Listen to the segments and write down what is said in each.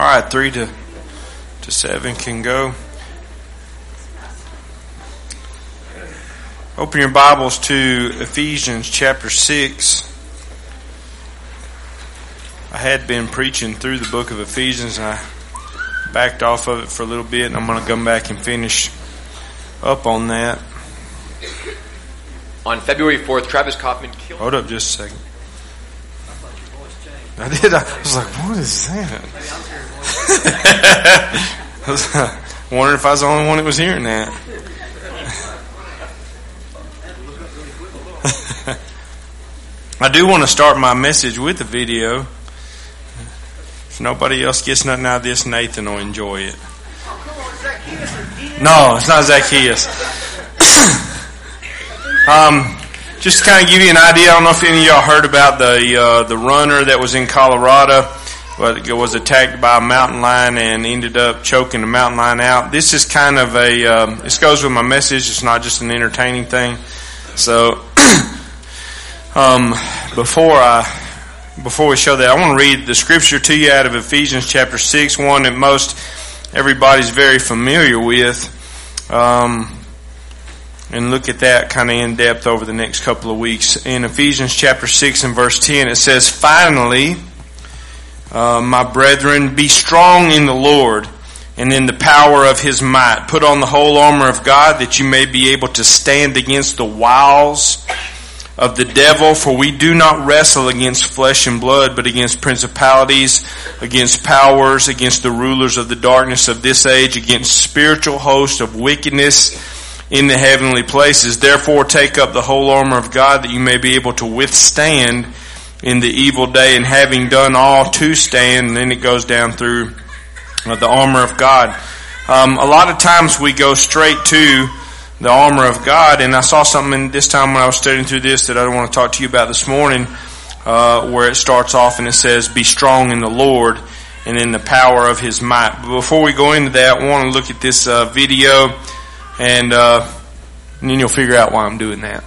All right, three to to seven can go. Open your Bibles to Ephesians chapter six. I had been preaching through the book of Ephesians, and I backed off of it for a little bit, and I'm going to come back and finish up on that. On February 4th, Travis Kauffman killed. Hold up just a second. I did. I was like, what is that? I was wondering if I was the only one that was hearing that. I do want to start my message with a video. If nobody else gets nothing out of this, Nathan will enjoy it. No, it's not Zacchaeus. um, just to kind of give you an idea, I don't know if any of y'all heard about the uh, the runner that was in Colorado, was attacked by a mountain lion and ended up choking the mountain lion out. This is kind of a um, this goes with my message. It's not just an entertaining thing. So, um, before I before we show that, I want to read the scripture to you out of Ephesians chapter six, one that most everybody's very familiar with. Um, and look at that kind of in depth over the next couple of weeks. In Ephesians chapter 6 and verse 10, it says, Finally, uh, my brethren, be strong in the Lord and in the power of his might. Put on the whole armor of God that you may be able to stand against the wiles of the devil, for we do not wrestle against flesh and blood, but against principalities, against powers, against the rulers of the darkness of this age, against spiritual hosts of wickedness in the heavenly places. Therefore take up the whole armor of God that you may be able to withstand in the evil day and having done all to stand. And then it goes down through uh, the armor of God. Um, a lot of times we go straight to the armor of God, and I saw something this time when I was studying through this that I don't want to talk to you about this morning, uh, where it starts off and it says, "Be strong in the Lord and in the power of His might." But before we go into that, I want to look at this uh, video and, uh, and then you'll figure out why I'm doing that.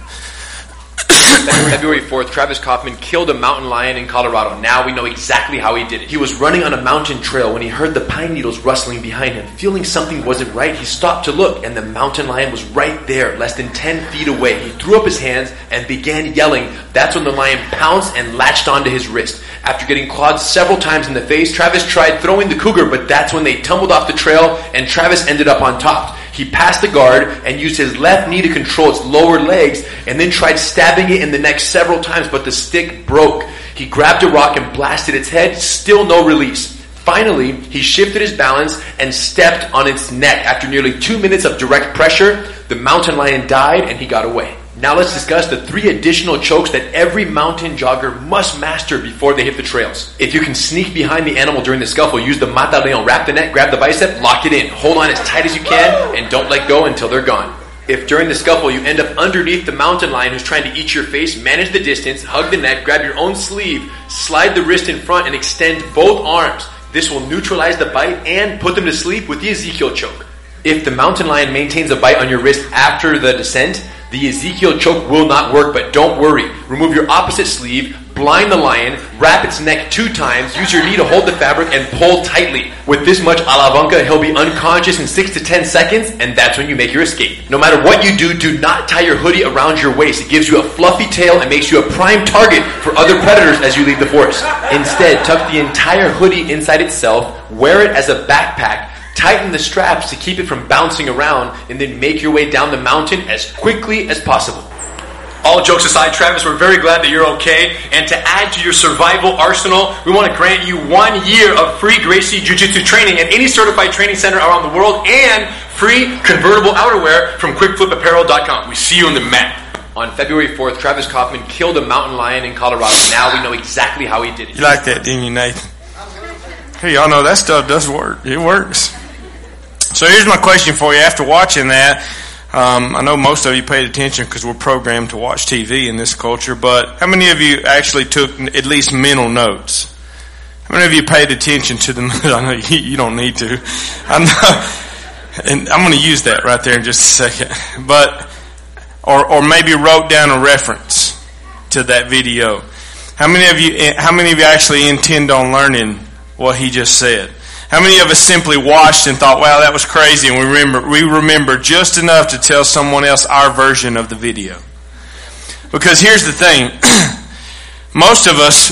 February 4th, Travis Kauffman killed a mountain lion in Colorado. Now we know exactly how he did it. He was running on a mountain trail when he heard the pine needles rustling behind him. Feeling something wasn't right, he stopped to look, and the mountain lion was right there, less than 10 feet away. He threw up his hands and began yelling. That's when the lion pounced and latched onto his wrist. After getting clawed several times in the face, Travis tried throwing the cougar, but that's when they tumbled off the trail, and Travis ended up on top. He passed the guard and used his left knee to control its lower legs and then tried stabbing it in the neck several times, but the stick broke. He grabbed a rock and blasted its head, still no release. Finally, he shifted his balance and stepped on its neck. After nearly two minutes of direct pressure, the mountain lion died and he got away. Now let's discuss the three additional chokes that every mountain jogger must master before they hit the trails. If you can sneak behind the animal during the scuffle, use the mata leon, wrap the neck, grab the bicep, lock it in. Hold on as tight as you can, and don't let go until they're gone. If during the scuffle you end up underneath the mountain lion who's trying to eat your face, manage the distance, hug the neck, grab your own sleeve, slide the wrist in front, and extend both arms. This will neutralize the bite and put them to sleep with the Ezekiel choke. If the mountain lion maintains a bite on your wrist after the descent, the Ezekiel choke will not work, but don't worry. Remove your opposite sleeve, blind the lion, wrap its neck two times, use your knee to hold the fabric, and pull tightly. With this much alavanca, he'll be unconscious in 6 to 10 seconds, and that's when you make your escape. No matter what you do, do not tie your hoodie around your waist. It gives you a fluffy tail and makes you a prime target for other predators as you leave the forest. Instead, tuck the entire hoodie inside itself, wear it as a backpack, Tighten the straps to keep it from bouncing around, and then make your way down the mountain as quickly as possible. All jokes aside, Travis, we're very glad that you're okay. And to add to your survival arsenal, we want to grant you one year of free Gracie Jiu Jitsu training at any certified training center around the world and free convertible outerwear from QuickFlipApparel.com. We see you on the mat. On February 4th, Travis Kauffman killed a mountain lion in Colorado. Now we know exactly how he did it. You like that, didn't you, Nathan? Hey, y'all know that stuff does work. It works. So here's my question for you. After watching that, um, I know most of you paid attention because we're programmed to watch TV in this culture, but how many of you actually took at least mental notes? How many of you paid attention to the? I know you, you don't need to. I know, and I'm going to use that right there in just a second. But or or maybe wrote down a reference to that video. How many of you? How many of you actually intend on learning what he just said? How many of us simply watched and thought, wow, that was crazy, and we remember, we remember just enough to tell someone else our version of the video? Because here's the thing. Most of us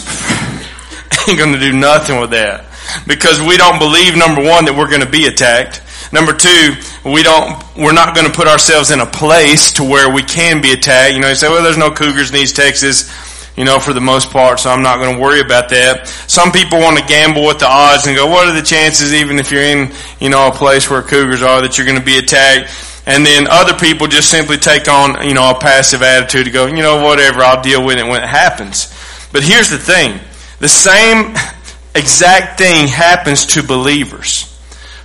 ain't gonna do nothing with that. Because we don't believe, number one, that we're gonna be attacked. Number two, we don't, we're not going to put ourselves in a place to where we can be attacked. You know, you say, well, there's no cougars in East Texas, you know, for the most part, so I'm not going to worry about that. Some people want to gamble with the odds and go, what are the chances, even if you're in, you know, a place where cougars are, that you're going to be attacked? And then other people just simply take on, you know, a passive attitude to go, you know, whatever, I'll deal with it when it happens. But here's the thing. The same exact thing happens to believers.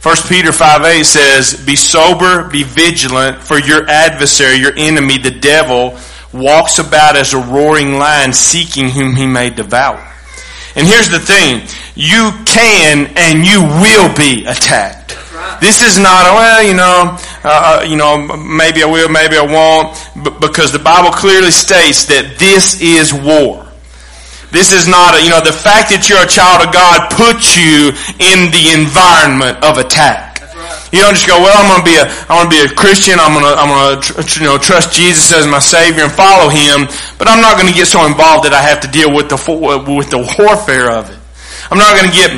1 Peter 5 8 says, Be sober, be vigilant, for your adversary, your enemy, the devil, walks about as a roaring lion seeking whom he may devour. And here's the thing. You can and you will be attacked. This is not, well, you know, uh, uh, you know, maybe I will, maybe I won't, because the Bible clearly states that this is war. This is not a, you know, the fact that you're a child of God puts you in the environment of attack. You don't just go, well, I'm going to be a, I want to be a Christian. I'm going to, I'm going to, you know, trust Jesus as my Savior and follow Him. But I'm not going to get so involved that I have to deal with the, with the warfare of it. I'm not going to get,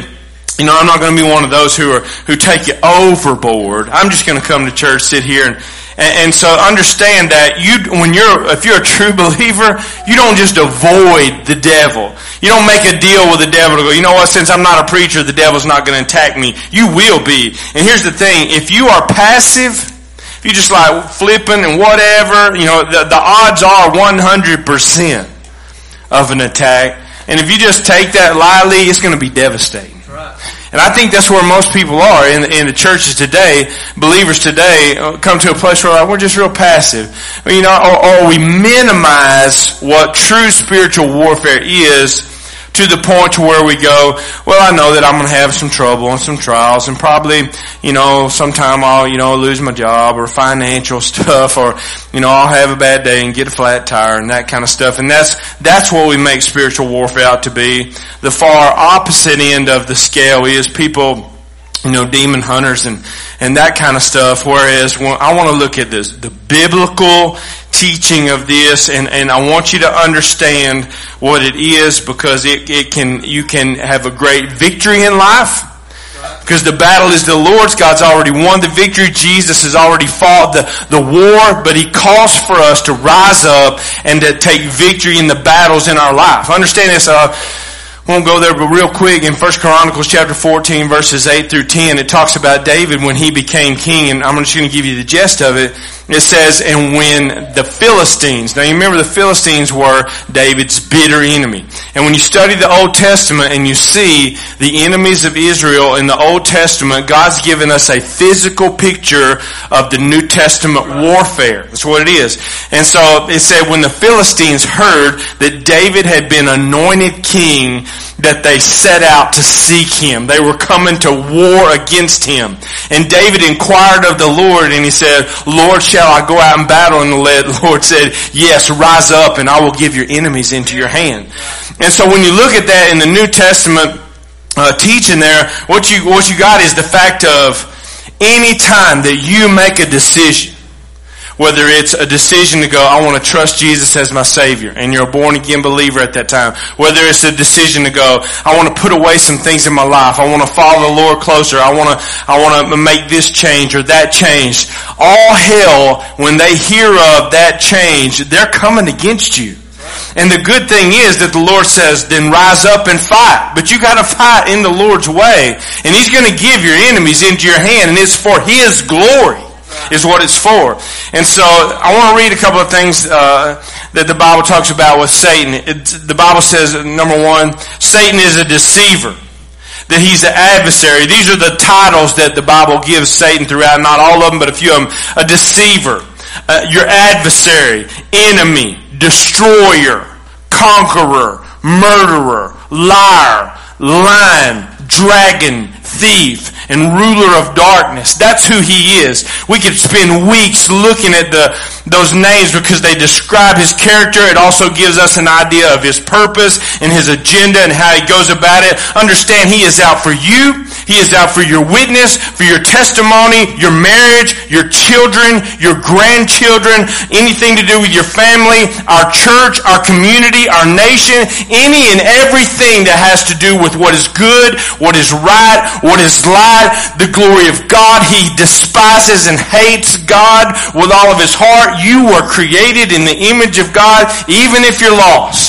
you know, I'm not going to be one of those who are, who take it overboard. I'm just going to come to church, sit here and, and, and so understand that you, when you're, if you're a true believer, you don't just avoid the devil. You don't make a deal with the devil to go, you know what, since I'm not a preacher, the devil's not going to attack me. You will be. And here's the thing, if you are passive, if you just like flipping and whatever, you know, the, the odds are 100% of an attack. And if you just take that lightly, it's going to be devastating. And I think that's where most people are in, in the churches today. Believers today uh, come to a place where we're just real passive. You know, or, or we minimize what true spiritual warfare is to the point to where we go, well, I know that I'm going to have some trouble and some trials and probably, you know, sometime I'll, you know, lose my job or financial stuff or, you know, I'll have a bad day and get a flat tire and that kind of stuff. And that's, that's what we make spiritual warfare out to be. The far opposite end of the scale is people, you know, demon hunters and, and that kind of stuff. Whereas I want to look at this, the biblical teaching of this and, and I want you to understand what it is because it, it can, you can have a great victory in life. Because the battle is the Lord's. God's already won the victory. Jesus has already fought the, the war, but He calls for us to rise up and to take victory in the battles in our life. Understand this, uh, won't go there, but real quick in First Chronicles chapter 14 verses 8 through 10, it talks about David when he became king, and I'm just going to give you the gist of it. It says, and when the Philistines, now you remember the Philistines were David's bitter enemy. And when you study the Old Testament and you see the enemies of Israel in the Old Testament, God's given us a physical picture of the New Testament warfare. That's what it is. And so it said when the Philistines heard that David had been anointed king, that they set out to seek him. They were coming to war against him. And David inquired of the Lord and he said, Lord, shall I go out and battle? And the Lord said, yes, rise up and I will give your enemies into your hand. And so when you look at that in the New Testament uh, teaching there, what you, what you got is the fact of any time that you make a decision, whether it's a decision to go, I want to trust Jesus as my Savior, and you're a born again believer at that time. Whether it's a decision to go, I want to put away some things in my life. I want to follow the Lord closer. I want to, I want to make this change or that change. All hell, when they hear of that change, they're coming against you. And the good thing is that the Lord says, then rise up and fight. But you gotta fight in the Lord's way. And He's gonna give your enemies into your hand and it's for His glory is what it's for. And so I want to read a couple of things uh, that the Bible talks about with Satan. It, the Bible says, number one, Satan is a deceiver. That he's an adversary. These are the titles that the Bible gives Satan throughout. Not all of them, but a few of them. A deceiver, uh, your adversary, enemy, destroyer, conqueror, murderer, liar, lion, dragon, thief, and ruler of darkness. That's who he is. We could spend weeks looking at the, those names because they describe his character. It also gives us an idea of his purpose and his agenda and how he goes about it. Understand he is out for you. He is out for your witness, for your testimony, your marriage, your children, your grandchildren, anything to do with your family, our church, our community, our nation, any and everything that has to do with what is good, what is right, what is light, the glory of God. He despises and hates God with all of his heart. You were created in the image of God, even if you're lost.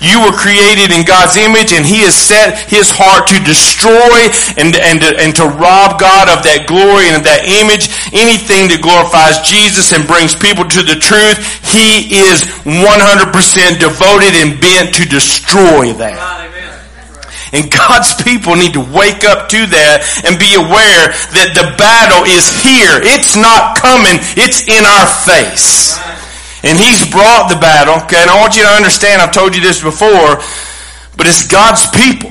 You were created in God's image and He has set His heart to destroy and, and, and to rob God of that glory and of that image. Anything that glorifies Jesus and brings people to the truth, He is 100% devoted and bent to destroy that. And God's people need to wake up to that and be aware that the battle is here. It's not coming. It's in our face. And he's brought the battle, okay? And I want you to understand, I've told you this before, but it's God's people.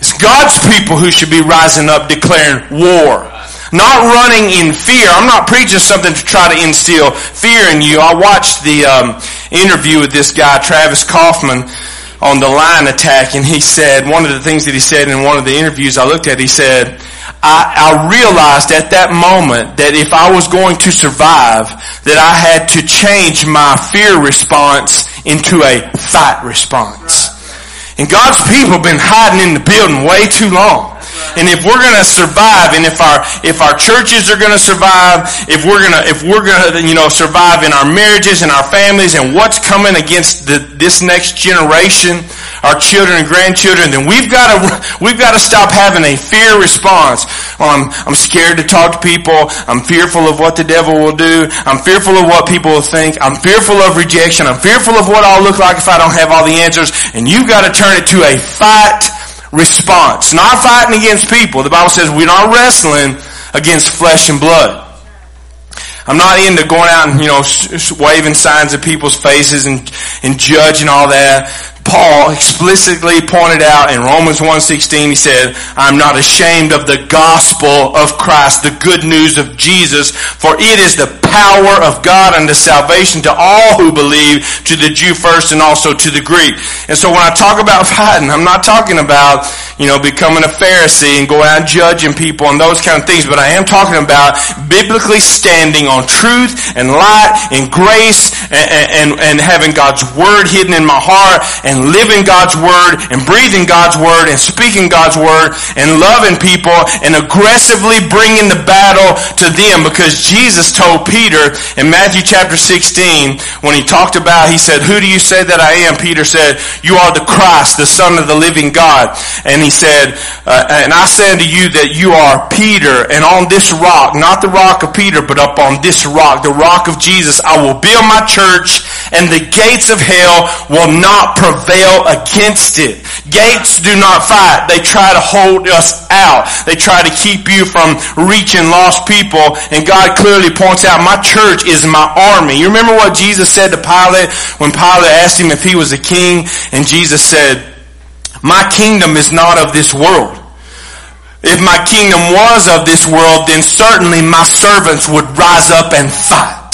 It's God's people who should be rising up declaring war. Not running in fear. I'm not preaching something to try to instill fear in you. I watched the um, interview with this guy, Travis Kauffman, on the line attack, and he said, one of the things that he said in one of the interviews I looked at, he said, I, I realized at that moment that if I was going to survive, that I had to change my fear response into a fight response. And God's people have been hiding in the building way too long. And if we're going to survive, and if our if our churches are going to survive, if we're going to if we're going to you know survive in our marriages and our families, and what's coming against the, this next generation, our children and grandchildren, then we've got to we've got to stop having a fear response. I'm I'm scared to talk to people. I'm fearful of what the devil will do. I'm fearful of what people will think. I'm fearful of rejection. I'm fearful of what I'll look like if I don't have all the answers. And you've got to turn it to a fight response. Not fighting against people. The Bible says we're not wrestling against flesh and blood. I'm not into going out and, you know, waving signs at people's faces and, and judging all that. Paul explicitly pointed out in Romans 1.16, he said, I'm not ashamed of the gospel of Christ, the good news of Jesus, for it is the power of God unto salvation to all who believe, to the Jew first and also to the Greek. And so when I talk about fighting, I'm not talking about, you know, becoming a Pharisee and going out judging people and those kind of things, but I am talking about biblically standing on truth and light and grace and, and, and having God's word hidden in my heart and living God's word and breathing God's word and speaking God's word and loving people and aggressively bringing the battle to them because Jesus told Peter in Matthew chapter 16 when he talked about, he said, who do you say that I am? Peter said, you are the Christ, the son of the living God. And he said, uh, and I say unto you that you are Peter and on this rock, not the rock of Peter, but up on this rock, the rock of Jesus, I will build my church and the gates of hell will not prevail against it. Gates do not fight. They try to hold us out. They try to keep you from reaching lost people. And God clearly points out, my church is my army. You remember what Jesus said to Pilate when Pilate asked him if he was a king? And Jesus said, my kingdom is not of this world. If my kingdom was of this world, then certainly my servants would rise up and fight.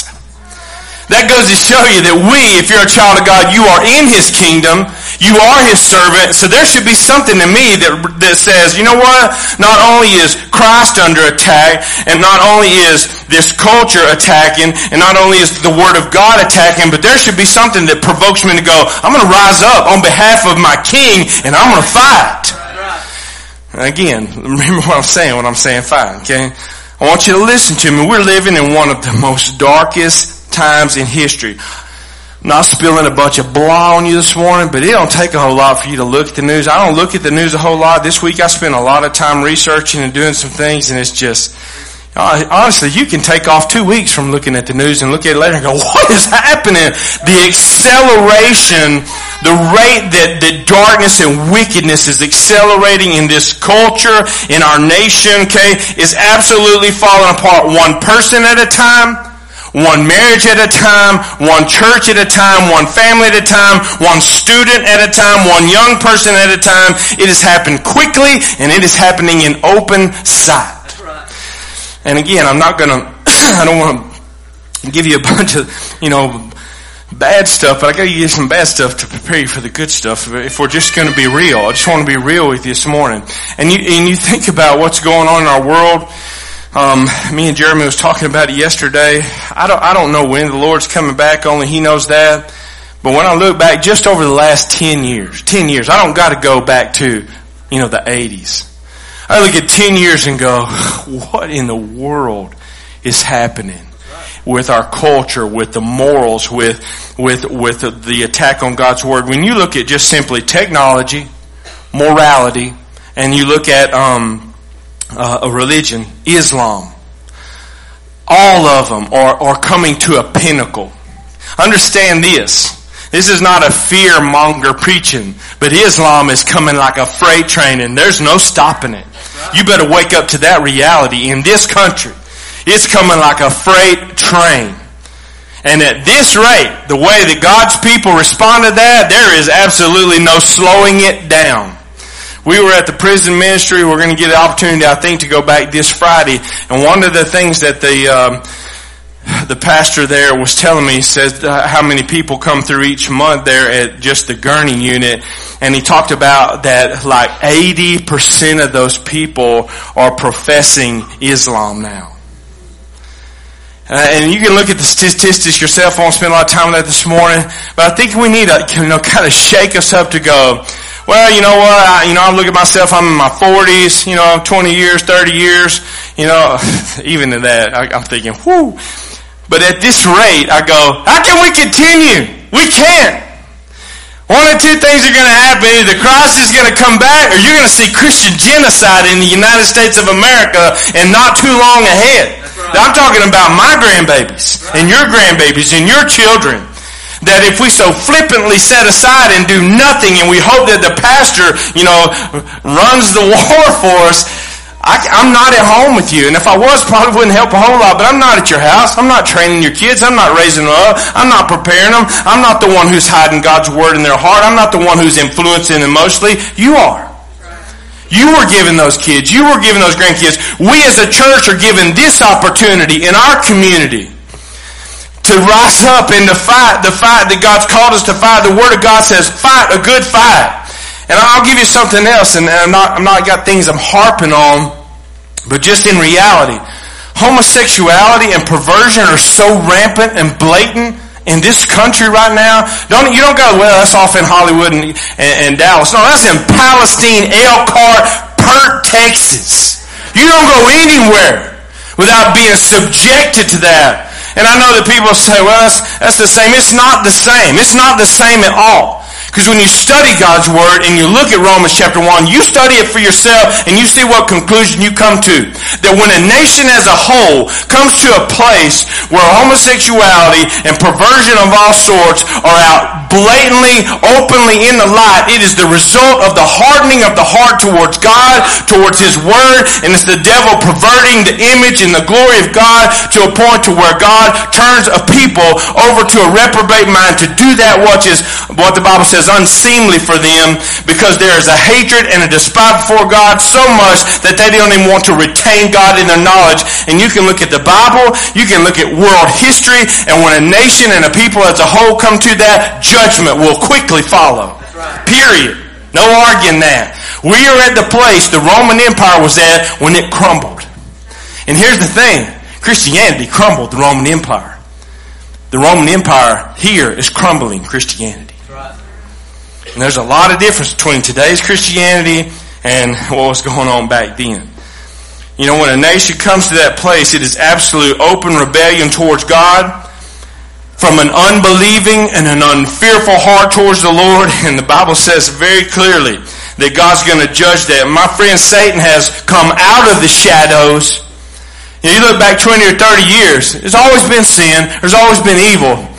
That goes to show you that we, if you're a child of God, you are in His kingdom. You are His servant. So there should be something in me that, that says, you know what? Not only is Christ under attack, and not only is this culture attacking, and not only is the Word of God attacking, but there should be something that provokes me to go, I'm going to rise up on behalf of my King, and I'm going to fight. Again, remember what I'm saying when I'm saying fight, okay? I want you to listen to me. We're living in one of the most darkest times in history. Not spilling a bunch of blah on you this morning, but it don't take a whole lot for you to look at the news. I don't look at the news a whole lot. This week I spent a lot of time researching and doing some things and it's just, uh, honestly, you can take off two weeks from looking at the news and look at it later and go, what is happening? The acceleration, the rate that, that darkness and wickedness is accelerating in this culture, in our nation, okay, is absolutely falling apart one person at a time one marriage at a time, one church at a time, one family at a time, one student at a time, one young person at a time. It has happened quickly and it is happening in open sight. And again, I'm not gonna, I don't want to give you a bunch of, you know, bad stuff, but I gotta give you some bad stuff to prepare you for the good stuff. If we're just gonna be real, I just want to be real with you this morning. And you, and you think about what's going on in our world. Um, me and Jeremy was talking about it yesterday. I don't, I don't know when the Lord's coming back, only He knows that. But when I look back just over the last 10 years, 10 years, I don't gotta go back to, you know, the 80s. I look at 10 years and go, what in the world is happening? with our culture, with the morals, with, with, with the attack on God's Word. When you look at just simply technology, morality, and you look at um, uh, a religion, Islam, all of them are, are coming to a pinnacle. Understand this. This is not a fear monger preaching, but Islam is coming like a freight train and there's no stopping it. You better wake up to that reality in this country. It's coming like a freight train. And at this rate, the way that God's people respond to that, there is absolutely no slowing it down. We were at the prison ministry. We're going to get an opportunity, I think, to go back this Friday. And one of the things that the um, the pastor there was telling me says uh, how many people come through each month there at just the gurney unit, and he talked about that like eighty percent of those people are professing Islam now. Uh, and you can look at the statistics yourself. I won't spend a lot of time on that this morning, but I think we need to, you know, kind of shake us up to go. Well, you know what? I, you know, I look at myself. I'm in my 40s. You know, 20 years, 30 years. You know, even to that, I, I'm thinking, whoo. But at this rate, I go, how can we continue? We can't. One of two things are going to happen. Either Christ is going to come back or you're going to see Christian genocide in the United States of America and not too long ahead. Right. I'm talking about my grandbabies right. and your grandbabies and your children. That if we so flippantly set aside and do nothing and we hope that the pastor, you know, runs the war for us, I, am not at home with you. And if I was, probably wouldn't help a whole lot. But I'm not at your house. I'm not training your kids. I'm not raising them up. I'm not preparing them. I'm not the one who's hiding God's word in their heart. I'm not the one who's influencing them mostly. You are. You were given those kids. You were given those grandkids. We as a church are given this opportunity in our community to rise up and to fight the fight that God's called us to fight. The Word of God says, fight a good fight. And I'll give you something else, and I'm not, I'm not got things I'm harping on, but just in reality, homosexuality and perversion are so rampant and blatant in this country right now. Don't you don't go well? That's off in Hollywood and, and, and Dallas. No, that's in Palestine, Elkhart, Pert, Texas. You don't go anywhere without being subjected to that. And I know that people say, well, that's, that's the same. It's not the same. It's not the same at all. Because when you study God's Word and you look at Romans chapter 1, you study it for yourself and you see what conclusion you come to. That when a nation as a whole comes to a place where homosexuality and perversion of all sorts are out blatantly, openly in the light, it is the result of the hardening of the heart towards God, towards His Word, and it's the devil perverting the image and the glory of God to a point to where God turns a people over to a reprobate mind to do that which is what the Bible says is unseemly for them because there is a hatred and a despite before God so much that they don't even want to retain God in their knowledge. And you can look at the Bible, you can look at world history, and when a nation and a people as a whole come to that, judgment will quickly follow. Period. No arguing that. We are at the place the Roman Empire was at when it crumbled. And here's the thing. Christianity crumbled the Roman Empire. The Roman Empire here is crumbling Christianity. And there's a lot of difference between today's Christianity and what was going on back then. You know, when a nation comes to that place, it is absolute open rebellion towards God from an unbelieving and an unfearful heart towards the Lord. And the Bible says very clearly that God's going to judge that. My friend Satan has come out of the shadows. You, look back 20 or 30 years, there's always been sin. There's always been evil.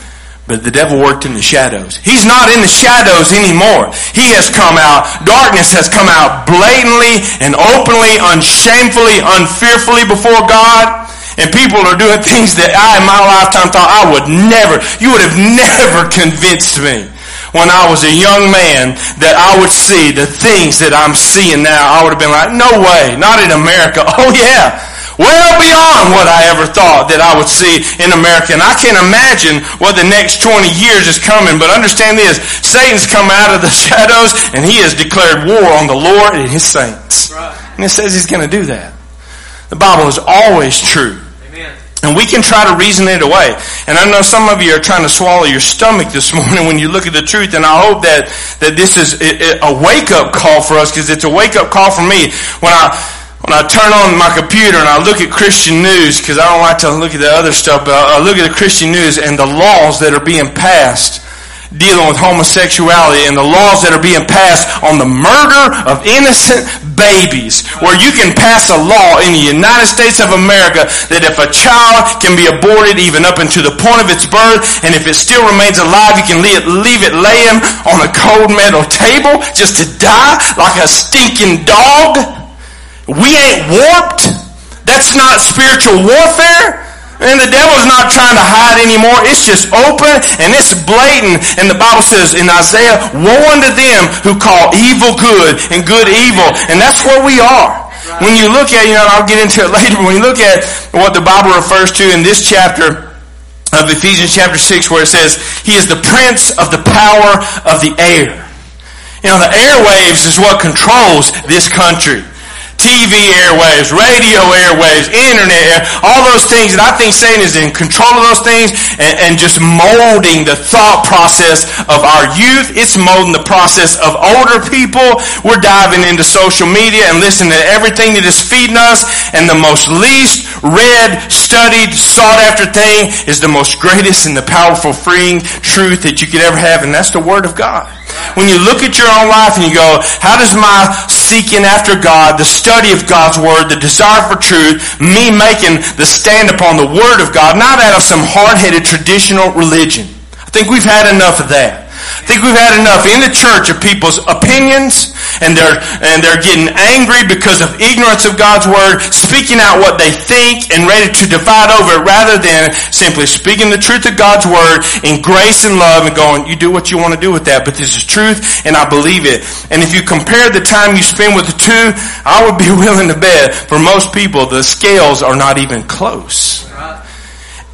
But the devil worked in the shadows. He's not in the shadows anymore. He has come out, darkness has come out blatantly and openly, unshamefully, unfearfully before God. And people are doing things that I in my lifetime thought I would never, you would have never convinced me when I was a young man that I would see the things that I'm seeing now. I would have been like, no way, not in America. Oh yeah. Well beyond what I ever thought that I would see in America. And I can't imagine what the next 20 years is coming. But understand this, Satan's come out of the shadows and he has declared war on the Lord and his saints. And it says he's going to do that. The Bible is always true. And we can try to reason it away. And I know some of you are trying to swallow your stomach this morning when you look at the truth. And I hope that, that this is a wake up call for us because it's a wake up call for me. When I, when I turn on my computer and I look at Christian news, because I don't like to look at the other stuff, but I look at the Christian news and the laws that are being passed dealing with homosexuality and the laws that are being passed on the murder of innocent babies, where you can pass a law in the United States of America that if a child can be aborted even up into the point of its birth, and if it still remains alive, you can leave it, leave it laying on a cold metal table just to die like a stinking dog. We ain't warped. That's not spiritual warfare. And the devil's not trying to hide anymore. It's just open and it's blatant. And the Bible says in Isaiah, woe unto them who call evil good and good evil. And that's where we are. When you look at, you know, I'll get into it later, but when you look at what the Bible refers to in this chapter of Ephesians chapter 6 where it says, He is the prince of the power of the air. You know, the airwaves is what controls this country. TV airwaves, radio airwaves, internet, all those things. And I think Satan is in control of those things and, and, just molding the thought process of our youth. It's molding the process of older people. We're diving into social media and listening to everything that is feeding us. And the most least read, studied, sought after thing is the most greatest and the powerful freeing truth that you could ever have. And that's the Word of God. When you look at your own life and you go, how does my seeking after God, the study of God's Word, the desire for truth, me making the stand upon the Word of God, not out of some hard-headed traditional religion. I think we've had enough of that. I think we've had enough in the church of people's opinions and they're, and they're getting angry because of ignorance of God's word, speaking out what they think and ready to divide over it rather than simply speaking the truth of God's word in grace and love and going, you do what you want to do with that, but this is truth and I believe it. And if you compare the time you spend with the two, I would be willing to bet for most people the scales are not even close.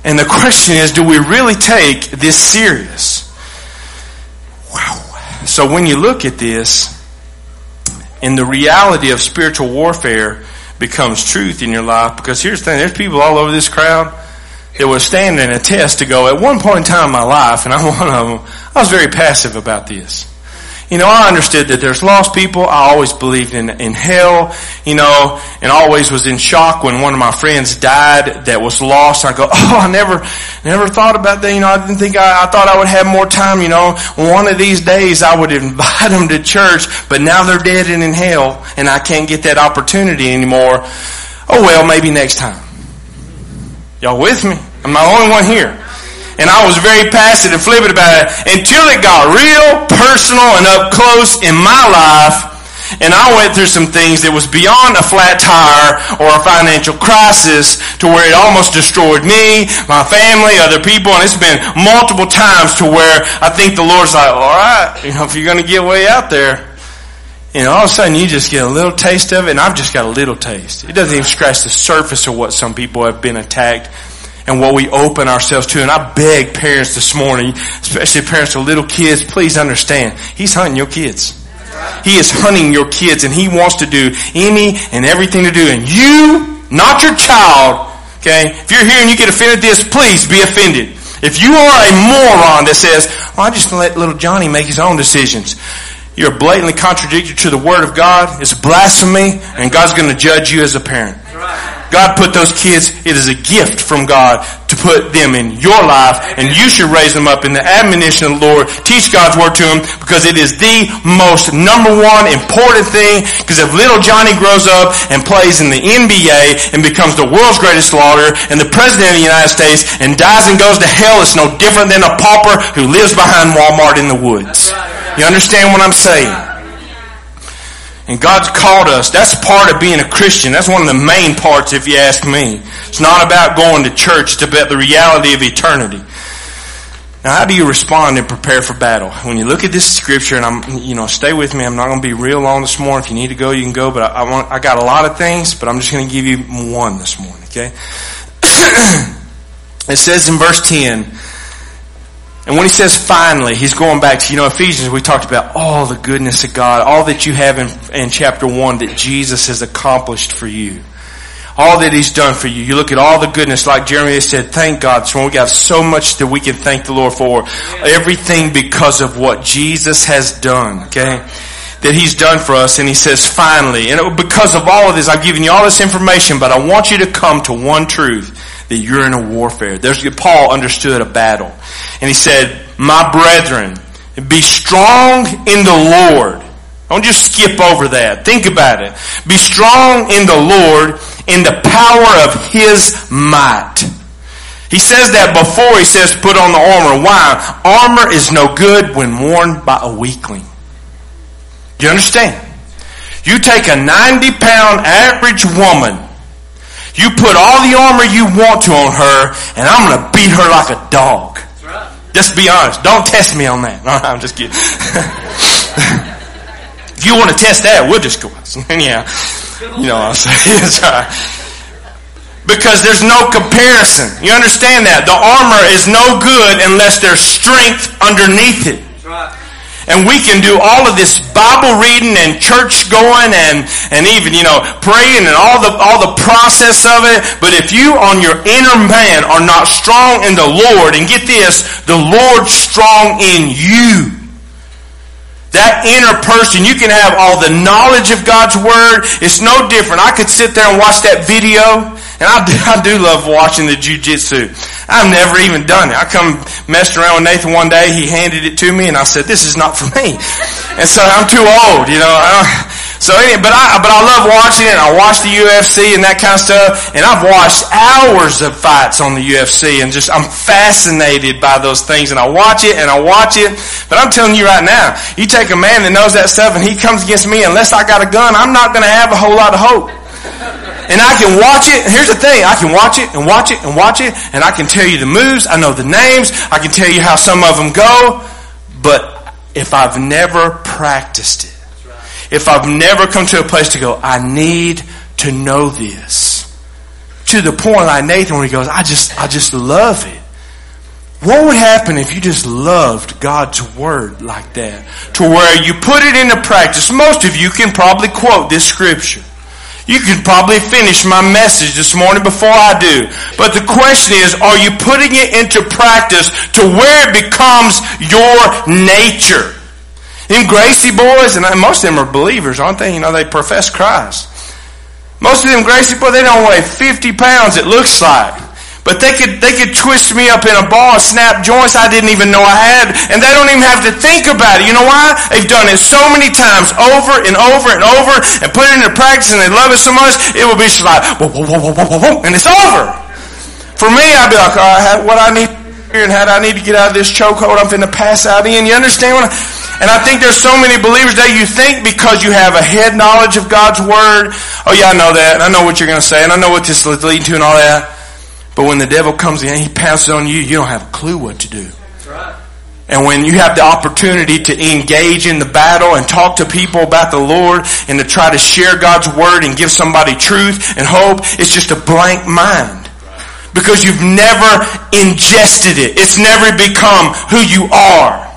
And the question is, do we really take this serious? Wow. So when you look at this, and the reality of spiritual warfare becomes truth in your life, because here's the thing, there's people all over this crowd that was standing a test to go, at one point in time in my life, and I'm one of them, I was very passive about this. You know, I understood that there's lost people. I always believed in, in hell, you know, and always was in shock when one of my friends died that was lost. I go, oh, I never, never thought about that. You know, I didn't think I, I thought I would have more time, you know. One of these days I would invite them to church, but now they're dead and in hell and I can't get that opportunity anymore. Oh well, maybe next time. Y'all with me? I'm the only one here and I was very passive and flippant about it until it got real personal and up close in my life. And I went through some things that was beyond a flat tire or a financial crisis to where it almost destroyed me, my family, other people. And it's been multiple times to where I think the Lord's like, all right, you know, if you're going to get way out there, you know, all of a sudden you just get a little taste of it, and I've just got a little taste. It doesn't even scratch the surface of what some people have been attacked and what we open ourselves to. And I beg parents this morning, especially parents of little kids, please understand, He's hunting your kids. He is hunting your kids and He wants to do any and everything to do. And you, not your child, okay, if you're here and you get offended this, please be offended. If you are a moron that says, well, I just let little Johnny make his own decisions. You're blatantly contradictory to the Word of God. It's blasphemy, and God's going to judge you as a parent. God put those kids, it is a gift from God to put them in your life and you should raise them up in the admonition of the Lord. Teach God's word to them because it is the most number one important thing because if little Johnny grows up and plays in the NBA and becomes the world's greatest slaughter and the president of the United States and dies and goes to hell, it's no different than a pauper who lives behind Walmart in the woods. You understand what I'm saying? And God's called us. That's part of being a Christian. That's one of the main parts, if you ask me. It's not about going to church. It's about the reality of eternity. Now how do you respond and prepare for battle? When you look at this scripture, and I'm, you know, stay with me. I'm not going to be real long this morning. If you need to go, you can go. But I, I want, I got a lot of things, but I'm just going to give you one this morning. Okay. it says in verse ten. And when he says finally, he's going back to, you know, Ephesians, we talked about all the goodness of God, all that you have in, in chapter one that Jesus has accomplished for you all that He's done for you. You look at all the goodness, like Jeremy said, thank God. So we got so much that we can thank the Lord for. Everything because of what Jesus has done, okay? That He's done for us. And He says, finally, and because of all of this, I've given you all this information, but I want you to come to one truth, that you're in a warfare. There's, Paul understood a battle. And he said, my brethren, be strong in the Lord. Don't just skip over that. Think about it. Be strong in the Lord in the power of his might. He says that before he says put on the armor. Why? Armor is no good when worn by a weakling. Do you understand? You take a 90 pound average woman, you put all the armor you want to on her, and I'm going to beat her like a dog. Right. Just be honest. Don't test me on that. No, I'm just kidding. if you want to test that, we'll just go. yeah. You know what I'm saying? because there's no comparison. You understand that? The armor is no good unless there's strength underneath it. And we can do all of this Bible reading and church going and, and even, you know, praying and all the, all the process of it. But if you on your inner man are not strong in the Lord, and get this, the Lord strong in you. That inner person, you can have all the knowledge of God's Word. It's no different. I could sit there and watch that video, and I do, I do love watching the jujitsu. I've never even done it. I come messed around with Nathan one day, he handed it to me, and I said, this is not for me. And so I'm too old, you know. So anyway, but I, but I love watching it. I watch the UFC and that kind of stuff. And I've watched hours of fights on the UFC and just, I'm fascinated by those things. And I watch it and I watch it. But I'm telling you right now, you take a man that knows that stuff and he comes against me, unless I got a gun, I'm not going to have a whole lot of hope. And I can watch it. Here's the thing. I can watch it and watch it and watch it. And I can tell you the moves. I know the names. I can tell you how some of them go. But if I've never practiced it, if I've never come to a place to go, I need to know this. To the point like Nathan where he goes, I just, I just love it. What would happen if you just loved God's Word like that? To where you put it into practice. Most of you can probably quote this scripture. You could probably finish my message this morning before I do. But the question is, are you putting it into practice to where it becomes your nature? Them Gracie boys, and most of them are believers, aren't they? You know, they profess Christ. Most of them Gracie boys, they don't weigh 50 pounds, it looks like. But they could, they could twist me up in a ball, snap joints I didn't even know I had, and they don't even have to think about it. You know why? They've done it so many times, over and over and over, and put it into practice, and they love it so much, it will be just like, whoa, whoa, whoa, whoa, whoa, whoa, and it's over. For me, I'd be like, all right, what I need here and how do I need to get out of this chokehold I'm finna pass out in. You understand what I, and I think there's so many believers that you think because you have a head knowledge of God's Word, oh yeah, I know that, and I know what you're going to say, and I know what this is leading to and all that. But when the devil comes in, he passes on you, you don't have a clue what to do. And when you have the opportunity to engage in the battle and talk to people about the Lord and to try to share God's Word and give somebody truth and hope, it's just a blank mind. Because you've never ingested it. It's never become who you are.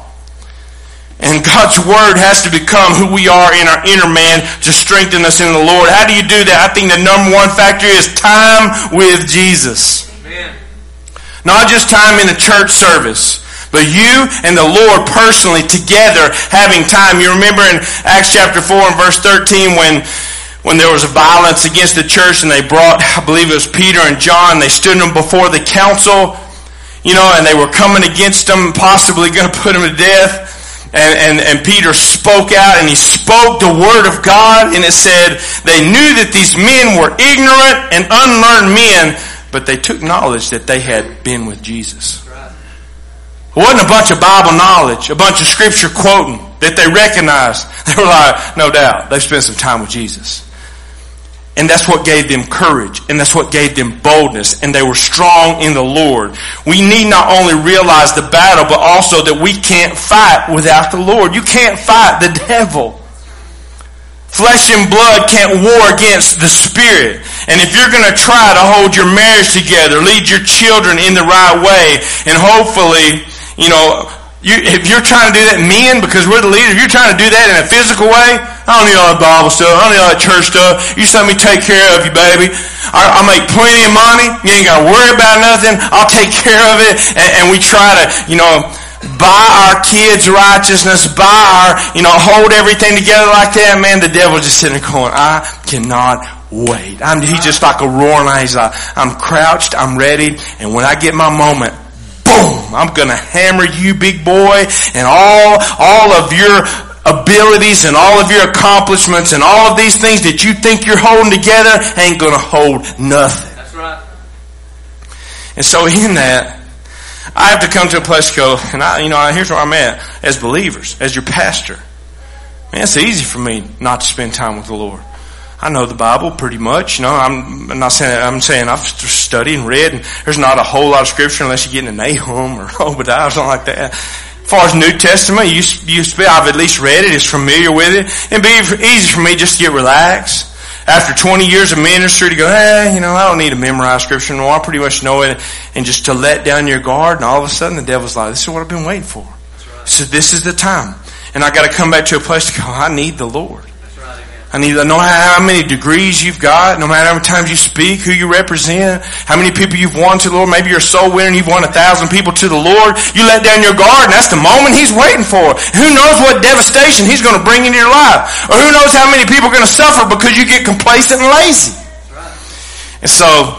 And God's Word has to become who we are in our inner man to strengthen us in the Lord. How do you do that? I think the number one factor is time with Jesus. Amen. Not just time in a church service, but you and the Lord personally together having time. You remember in Acts chapter 4 and verse 13 when when there was violence against the church and they brought, I believe it was Peter and John, they stood them before the council, you know, and they were coming against them, possibly going to put them to death. And, and, and Peter spoke out and he spoke the word of God and it said they knew that these men were ignorant and unlearned men, but they took knowledge that they had been with Jesus. It wasn't a bunch of Bible knowledge, a bunch of scripture quoting that they recognized. They were like, no doubt, they spent some time with Jesus. And that's what gave them courage. And that's what gave them boldness. And they were strong in the Lord. We need not only realize the battle, but also that we can't fight without the Lord. You can't fight the devil. Flesh and blood can't war against the spirit. And if you're going to try to hold your marriage together, lead your children in the right way, and hopefully, you know, you, if you're trying to do that, men, because we're the leader, if you're trying to do that in a physical way, I don't need all that Bible stuff. I don't need all that church stuff. You just let me take care of you, baby. I, I make plenty of money. You ain't got to worry about nothing. I'll take care of it. And, and we try to, you know, buy our kids righteousness, buy our, you know, hold everything together like that, man, the devil's just sitting there going, I cannot wait. I'm, he's just like a roaring lion. He's like, I'm crouched, I'm ready, and when I get my moment, boom, I'm gonna hammer you, big boy, and all, all of your abilities and all of your accomplishments and all of these things that you think you're holding together ain't gonna hold nothing. That's right. And so in that, I have to come to a place to go, and I, you know, here's where I'm at as believers, as your pastor. Man, it's easy for me not to spend time with the Lord. I know the Bible pretty much. You know, I'm, I'm not saying I'm saying I've studied and read, and there's not a whole lot of scripture unless you get into Nahum or Obadiah or something like that. As far as New Testament, you, you, I've at least read it. it, is familiar with it, it'd be easy for me just to get relaxed after 20 years of ministry to go, hey, you know, I don't need to memorize scripture anymore. I pretty much know it. And just to let down your guard and all of a sudden the devil's like, this is what I've been waiting for. Right. So this is the time. And I got to come back to a place to go, I need the Lord. I need to know how many degrees you've got, no matter how many times you speak, who you represent, how many people you've won to the Lord. Maybe you're a soul winner and you've won a thousand people to the Lord. You let down your guard and that's the moment He's waiting for. Who knows what devastation He's going to bring into your life? Or who knows how many people are going to suffer because you get complacent and lazy. And so,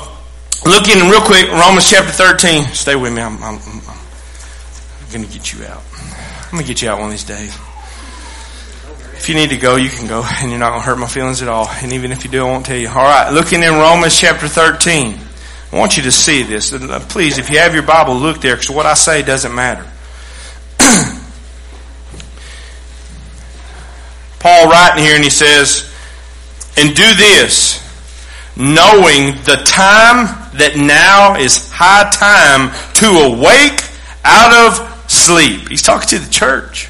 looking real quick, Romans chapter 13. Stay with me. I'm, I'm, I'm going to get you out. I'm going to get you out one of these days. If you need to go, you can go, and you're not going to hurt my feelings at all. And even if you do, I won't tell you. All right, looking in Romans chapter 13. I want you to see this. Uh, please, if you have your Bible, look there, because what I say doesn't matter. Paul writing here, and he says, And do this, knowing the time that now is high time to awake out of sleep. He's talking to the church.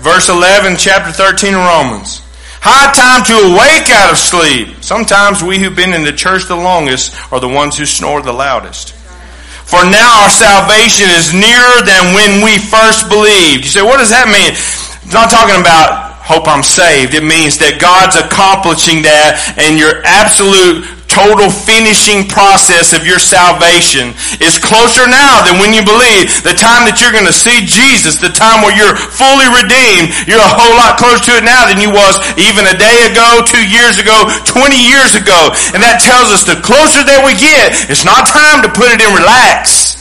Verse 11, chapter 13 of Romans. High time to awake out of sleep. Sometimes we who've been in the church the longest are the ones who snore the loudest. For now our salvation is nearer than when we first believed. You say, what does that mean? It's not talking about hope I'm saved. It means that God's accomplishing that and your absolute total finishing process of your salvation is closer now than when you believe. The time that you're going to see Jesus, the time where you're fully redeemed, you're a whole lot closer to it now than you was even a day ago, two years ago, 20 years ago. And that tells us the closer that we get, it's not time to put it in relax.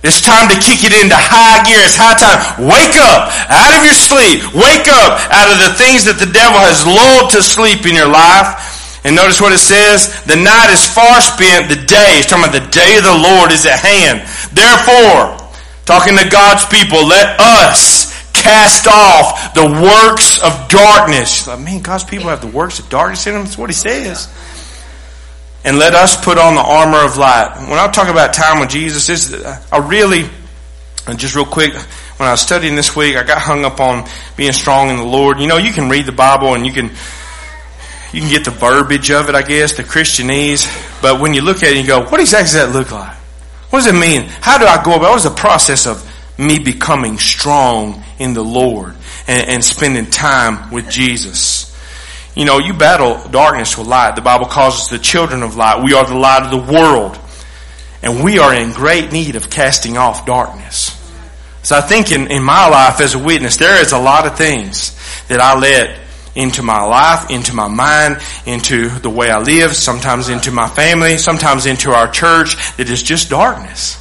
It's time to kick it into high gear. It's high time. Wake up out of your sleep. Wake up out of the things that the devil has lulled to sleep in your life and notice what it says. The night is far spent, the day, it's talking about the day of the Lord is at hand. Therefore, talking to God's people, let us cast off the works of darkness. I mean, God's people have the works of darkness in them. That's what he says. And let us put on the armor of light. When I talk about time with Jesus, I really, just real quick, when I was studying this week, I got hung up on being strong in the Lord. You know, you can read the Bible and you can you can get the verbiage of it, I guess, the Christianese. But when you look at it, you go, what exactly does that look like? What does it mean? How do I go about? What is the process of me becoming strong in the Lord and, and spending time with Jesus? You know, you battle darkness with light. The Bible calls us the children of light. We are the light of the world. And we are in great need of casting off darkness. So I think in, in my life as a witness, there is a lot of things that I let into my life, into my mind, into the way I live, sometimes into my family, sometimes into our church that is just darkness.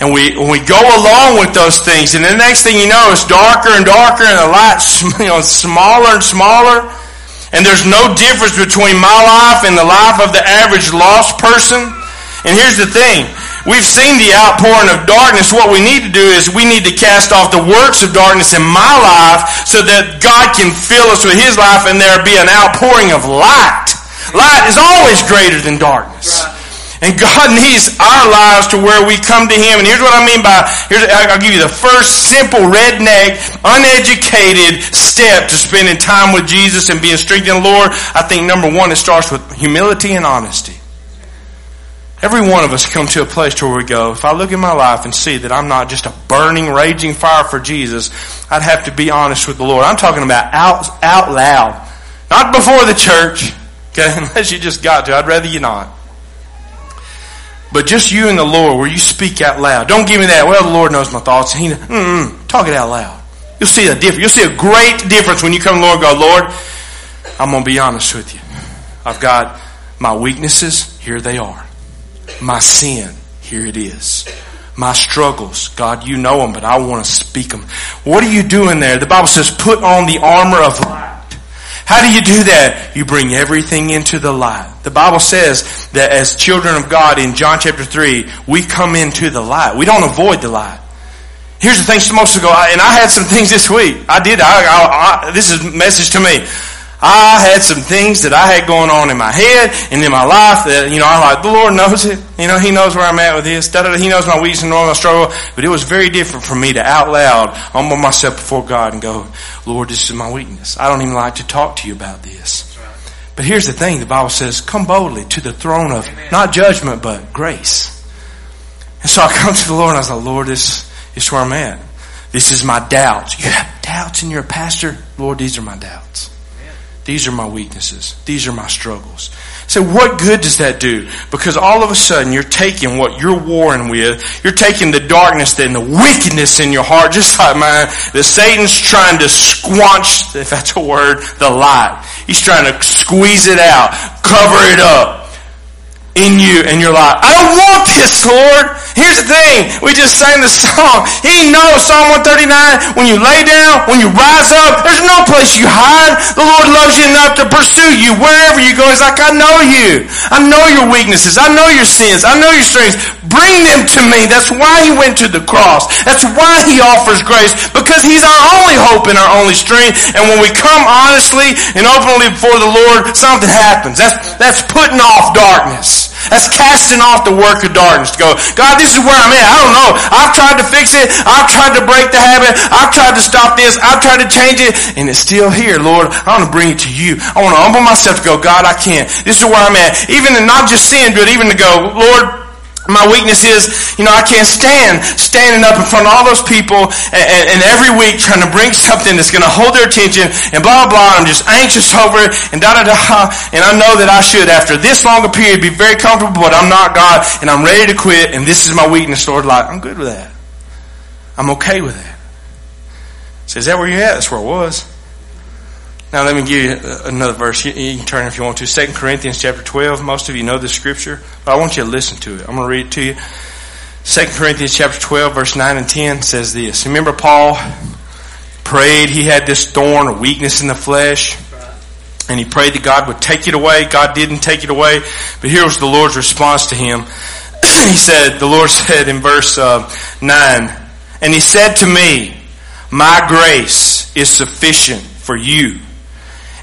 And we, we go along with those things, and the next thing you know, it's darker and darker and the light you know, smaller and smaller. And there's no difference between my life and the life of the average lost person. And here's the thing. We've seen the outpouring of darkness. What we need to do is we need to cast off the works of darkness in my life so that God can fill us with His life and there be an outpouring of light. Light is always greater than darkness. And God needs our lives to where we come to Him. And here's what I mean by, here's, I'll give you the first simple redneck, uneducated step to spending time with Jesus and being strengthened in the Lord. I think number one, it starts with humility and honesty. Every one of us come to a place to where we go, if I look at my life and see that I'm not just a burning, raging fire for Jesus, I'd have to be honest with the Lord. I'm talking about out, out loud. Not before the church, okay, unless you just got to. I'd rather you not. But just you and the Lord, where you speak out loud. Don't give me that, well, the Lord knows my thoughts. He, mm, talk it out loud. You'll see a difference. You'll see a great difference when you come to the Lord go, Lord, I'm going to be honest with you. I've got my weaknesses. Here they are my sin. Here it is. My struggles. God, you know them, but I want to speak them. What are you doing there? The Bible says, put on the armor of light. How do you do that? You bring everything into the light. The Bible says that as children of God in John chapter 3, we come into the light. We don't avoid the light. Here's the thing, most ago, and I had some things this week. I did. I, I, I, this is message to me. I had some things that I had going on in my head and in my life that, you know, I'm like, the Lord knows it. You know, He knows where I'm at with this. Da, da, da. He knows my weakness and all my struggle. But it was very different for me to out loud humble myself before God and go, Lord, this is my weakness. I don't even like to talk to you about this. But here's the thing. The Bible says, come boldly to the throne of not judgment, but grace. And so I come to the Lord and I was like, Lord, this, this is where I'm at. This is my doubts. You have doubts and you're a pastor? Lord, these are my doubts. These are my weaknesses. These are my struggles. So what good does that do? Because all of a sudden you're taking what you're warring with, you're taking the darkness and the wickedness in your heart, just like mine, that Satan's trying to squanch, if that's a word, the light. He's trying to squeeze it out, cover it up in you and you're like, I don't want this, Lord. Here's the thing. We just sang the song. He knows Psalm 139. When you lay down, when you rise up, there's no place you hide. The Lord loves you enough to pursue you wherever you go. He's like, I know you. I know your weaknesses. I know your sins. I know your strengths. Bring them to me. That's why he went to the cross. That's why he offers grace because he's our only hope and our only strength. And when we come honestly and openly before the Lord, something happens. That's, that's putting off darkness. That's casting off the work of darkness to go, God, this is where I'm at. I don't know. I've tried to fix it. I've tried to break the habit. I've tried to stop this. I've tried to change it. And it's still here, Lord. I want to bring it to you. I want to humble myself to go, God, I can't. This is where I'm at. Even in not just sin, but even to go, Lord, my weakness is, you know, I can't stand standing up in front of all those people and, and, and every week trying to bring something that's going to hold their attention and blah, blah. I'm just anxious over it and da, da, da. And I know that I should, after this long a period, be very comfortable, but I'm not God and I'm ready to quit and this is my weakness, Lord. Like, I'm good with that. I'm okay with that. So is that where you're at? That's where I was. Now let me give you another verse. You, can turn if you want to. 2 Corinthians chapter 12. Most of you know this scripture, but I want you to listen to it. I'm going to read it to you. 2 Corinthians chapter 12 verse 9 and 10 says this. Remember Paul prayed, he had this thorn, a weakness in the flesh, and he prayed that God would take it away. God didn't take it away, but here was the Lord's response to him. he said, the Lord said in verse uh, 9, and he said to me, my grace is sufficient for you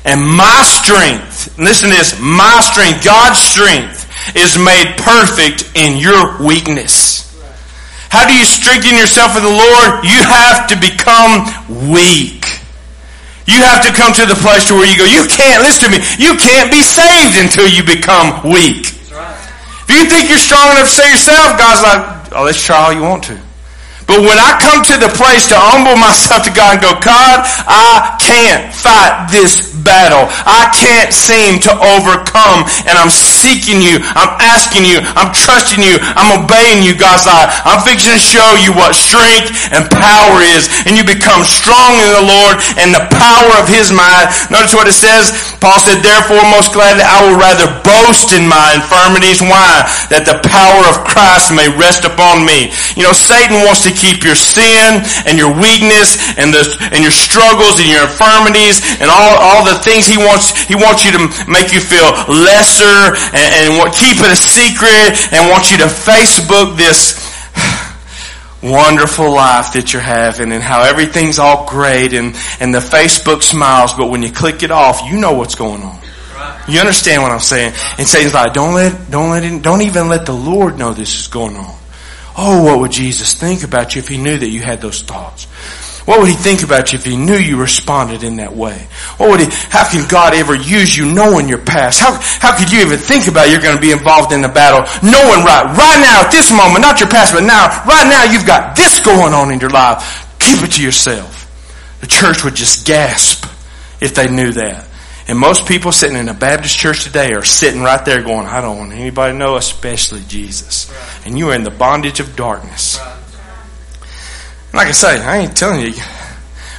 and my strength, listen to this, my strength, God's strength is made perfect in your weakness. How do you strengthen yourself in the Lord? You have to become weak. You have to come to the place to where you go, you can't, listen to me, you can't be saved until you become weak. If you think you're strong enough to save yourself, God's like, oh, let's try all you want to. But when I come to the place to humble myself to God and go, God, I can't fight this battle. I can't seem to overcome and I'm seeking you. I'm asking you. I'm trusting you. I'm obeying you, God's eye. I'm fixing to show you what strength and power is and you become strong in the Lord and the power of His might. Notice what it says. Paul said, therefore most gladly I will rather boast in my infirmities. Why? That the power of Christ may rest upon me. You know, Satan wants to keep your sin and your weakness and the, and your struggles and your infirmities and all, all the things he wants, he wants you to make you feel lesser and, and keep it a secret and want you to Facebook this wonderful life that you're having and how everything's all great and, and the Facebook smiles, but when you click it off, you know what's going on. You understand what I'm saying? And Satan's like, don't let, don't let, don't even let the Lord know this is going on. Oh, what would Jesus think about you if he knew that you had those thoughts? What would he think about you if he knew you responded in that way? What would he, how can God ever use you knowing your past? How, how could you even think about you're going to be involved in the battle knowing right, right now at this moment, not your past, but now, right now you've got this going on in your life. Keep it to yourself. The church would just gasp if they knew that. And most people sitting in a Baptist church today are sitting right there going, I don't want anybody to know, especially Jesus. And you are in the bondage of darkness. Like I say, I ain't telling you,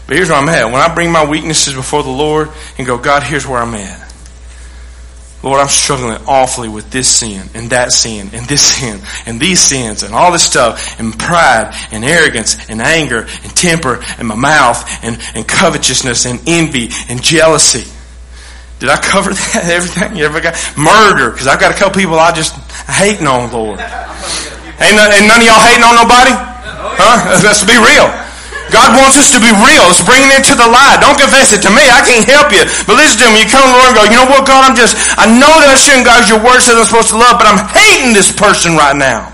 but here's where I'm at. When I bring my weaknesses before the Lord and go, God, here's where I'm at. Lord, I'm struggling awfully with this sin and that sin and this sin and these sins and all this stuff and pride and arrogance and anger and temper and my mouth and, and covetousness and envy and jealousy. Did I cover that? Everything? You ever got murder? Because I've got a couple people I just hating on, Lord. Ain't none, ain't none of y'all hating on nobody? Huh? Let's be real. God wants us to be real. Let's bring it into the light. Don't confess it to me. I can't help you. But listen to me. You come to the Lord and go, you know what, God, I'm just, I know that I shouldn't, God, your word says I'm supposed to love, but I'm hating this person right now.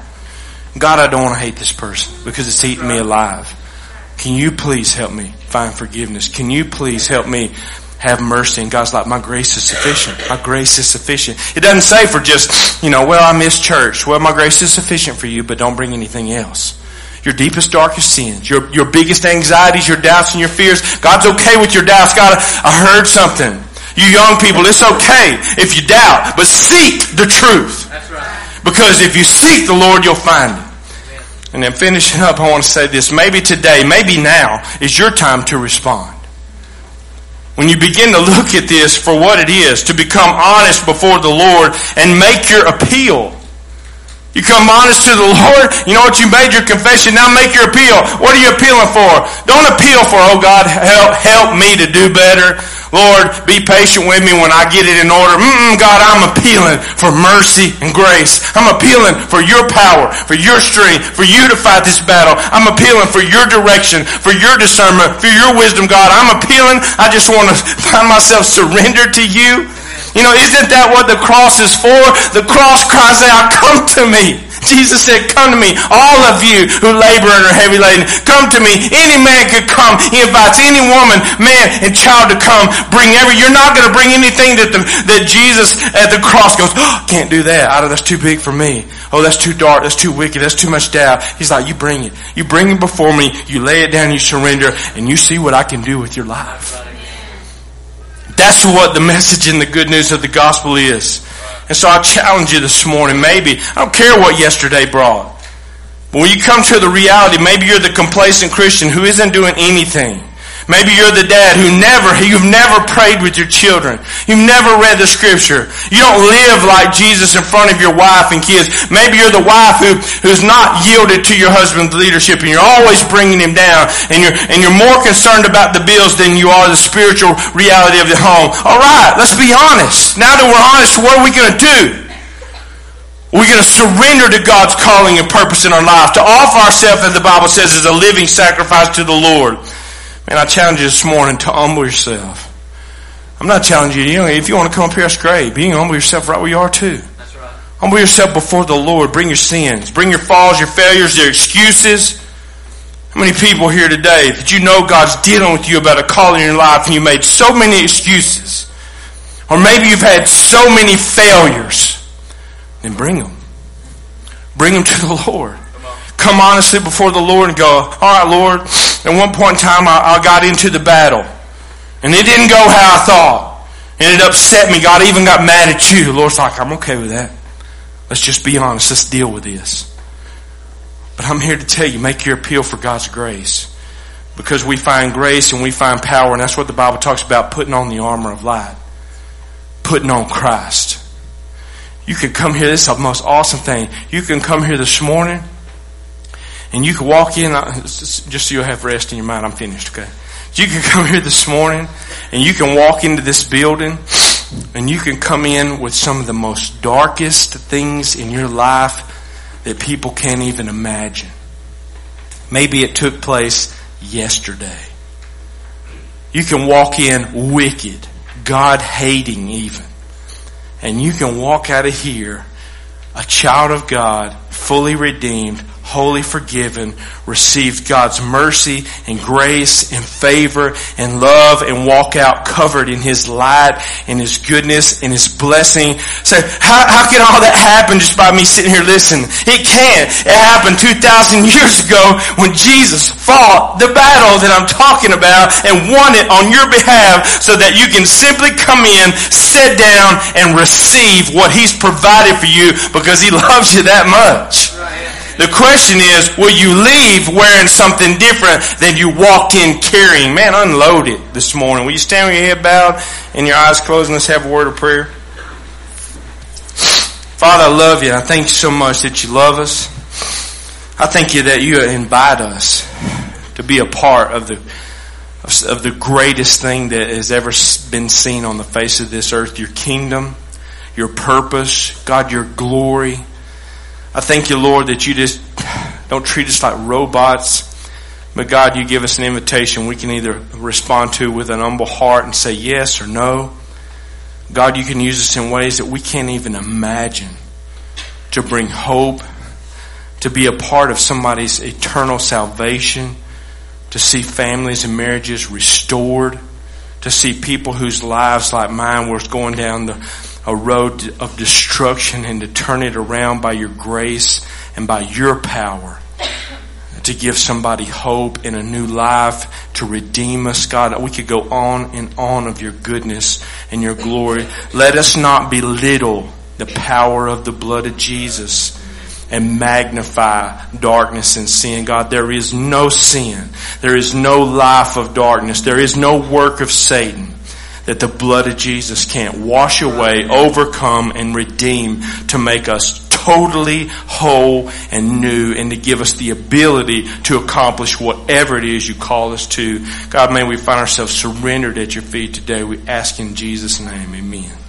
God, I don't want to hate this person because it's eating me alive. Can you please help me find forgiveness? Can you please help me have mercy? And God's like, my grace is sufficient. My grace is sufficient. It doesn't say for just, you know, well, I miss church. Well, my grace is sufficient for you, but don't bring anything else your deepest, darkest sins, your, your biggest anxieties, your doubts and your fears. God's okay with your doubts. God, I heard something. You young people, it's okay if you doubt, but seek the truth. That's right. Because if you seek the Lord, you'll find Him. And then finishing up, I want to say this. Maybe today, maybe now is your time to respond. When you begin to look at this for what it is, to become honest before the Lord and make your appeal you come honest to the Lord. You know what? You made your confession. Now make your appeal. What are you appealing for? Don't appeal for, oh God, help, help me to do better. Lord, be patient with me when I get it in order. Mm-mm, God, I'm appealing for mercy and grace. I'm appealing for your power, for your strength, for you to fight this battle. I'm appealing for your direction, for your discernment, for your wisdom, God. I'm appealing. I just want to find myself surrendered to you. You know, isn't that what the cross is for? The cross cries out, come to me. Jesus said, come to me, all of you who labor and are heavy laden. Come to me. Any man could come. He invites any woman, man, and child to come. Bring every, you're not going to bring anything that the, that Jesus at the cross goes, oh, can't do that. I, that's too big for me. Oh, that's too dark. That's too wicked. That's too much doubt. He's like, you bring it. You bring it before me. You lay it down. You surrender and you see what I can do with your life. That's what the message and the good news of the gospel is. And so I challenge you this morning, maybe, I don't care what yesterday brought. But when you come to the reality, maybe you're the complacent Christian who isn't doing anything. Maybe you're the dad who never, you've never prayed with your children. You've never read the scripture. You don't live like Jesus in front of your wife and kids. Maybe you're the wife who, who's not yielded to your husband's leadership and you're always bringing him down and you're, and you're more concerned about the bills than you are the spiritual reality of the home. Alright, let's be honest. Now that we're honest, what are we gonna do? We're going to surrender to God's calling and purpose in our life, to offer ourselves, as the Bible says, as a living sacrifice to the Lord. Man, I challenge you this morning to humble yourself. I'm not challenging you, you know, if you want to come up here, that's great. But you humble yourself right where you are too. That's right. Humble yourself before the Lord. Bring your sins. Bring your falls, your failures, your excuses. How many people here today that you know God's dealing with you about a call in your life and you made so many excuses? Or maybe you've had so many failures. Then bring them. Bring them to the Lord come honestly before the Lord and go, all right, Lord, at one point in time I, I got into the battle and it didn't go how I thought. And it upset me. God even got mad at you. The Lord's like, I'm okay with that. Let's just be honest. Let's deal with this. But I'm here to tell you, make your appeal for God's grace. Because we find grace and we find power, and that's what the Bible talks about, putting on the armor of light. Putting on Christ. You can come here, this is the most awesome thing. You can come here this morning And you can walk in, uh, just so you'll have rest in your mind. I'm finished, okay? You can come here this morning and you can walk into this building and you can come in with some of the most darkest things in your life that people can't even imagine. Maybe it took place yesterday. You can walk in wicked, God hating even. And you can walk out of here a child of God, fully redeemed, wholly forgiven, received God's mercy and grace and favor and love and walk out covered in His light and His goodness and His blessing. So how, how can all that happen just by me sitting here listening? It can't. It happened 2,000 years ago when Jesus fought the battle that I'm talking about and won it on your behalf so that you can simply come in, sit down and receive what He's provided for you because He loves you that much. The question is, will you leave wearing something different than you walked in carrying? Man, unload it this morning. Will you stand with your head bowed and your eyes closed and let's have a word of prayer? Father, I love you. I thank you so much that you love us. I thank you that you invite us to be a part of the of the greatest thing that has ever been seen on the face of this earth, your kingdom, your purpose, God, your glory. I thank you, Lord, that you just don't treat us like robots. But God, you give us an invitation we can either respond to with an humble heart and say yes or no. God, you can use us in ways that we can't even imagine to bring hope, to be a part of somebody's eternal salvation, to see families and marriages restored, to see people whose lives like mine were going down the a road of destruction and to turn it around by your grace and by your power to give somebody hope and a new life, to redeem us, God. We could go on and on of your goodness and your glory. Let us not belittle the power of the blood of Jesus and magnify darkness and sin. God, there is no sin. There is no life of darkness. There is no work of Satan that the blood of Jesus can't wash away, overcome, and redeem to make us totally whole and new and to give us the ability to accomplish whatever it is you call us to. God, may we find ourselves surrendered at your feet today. We ask in Jesus' name, amen.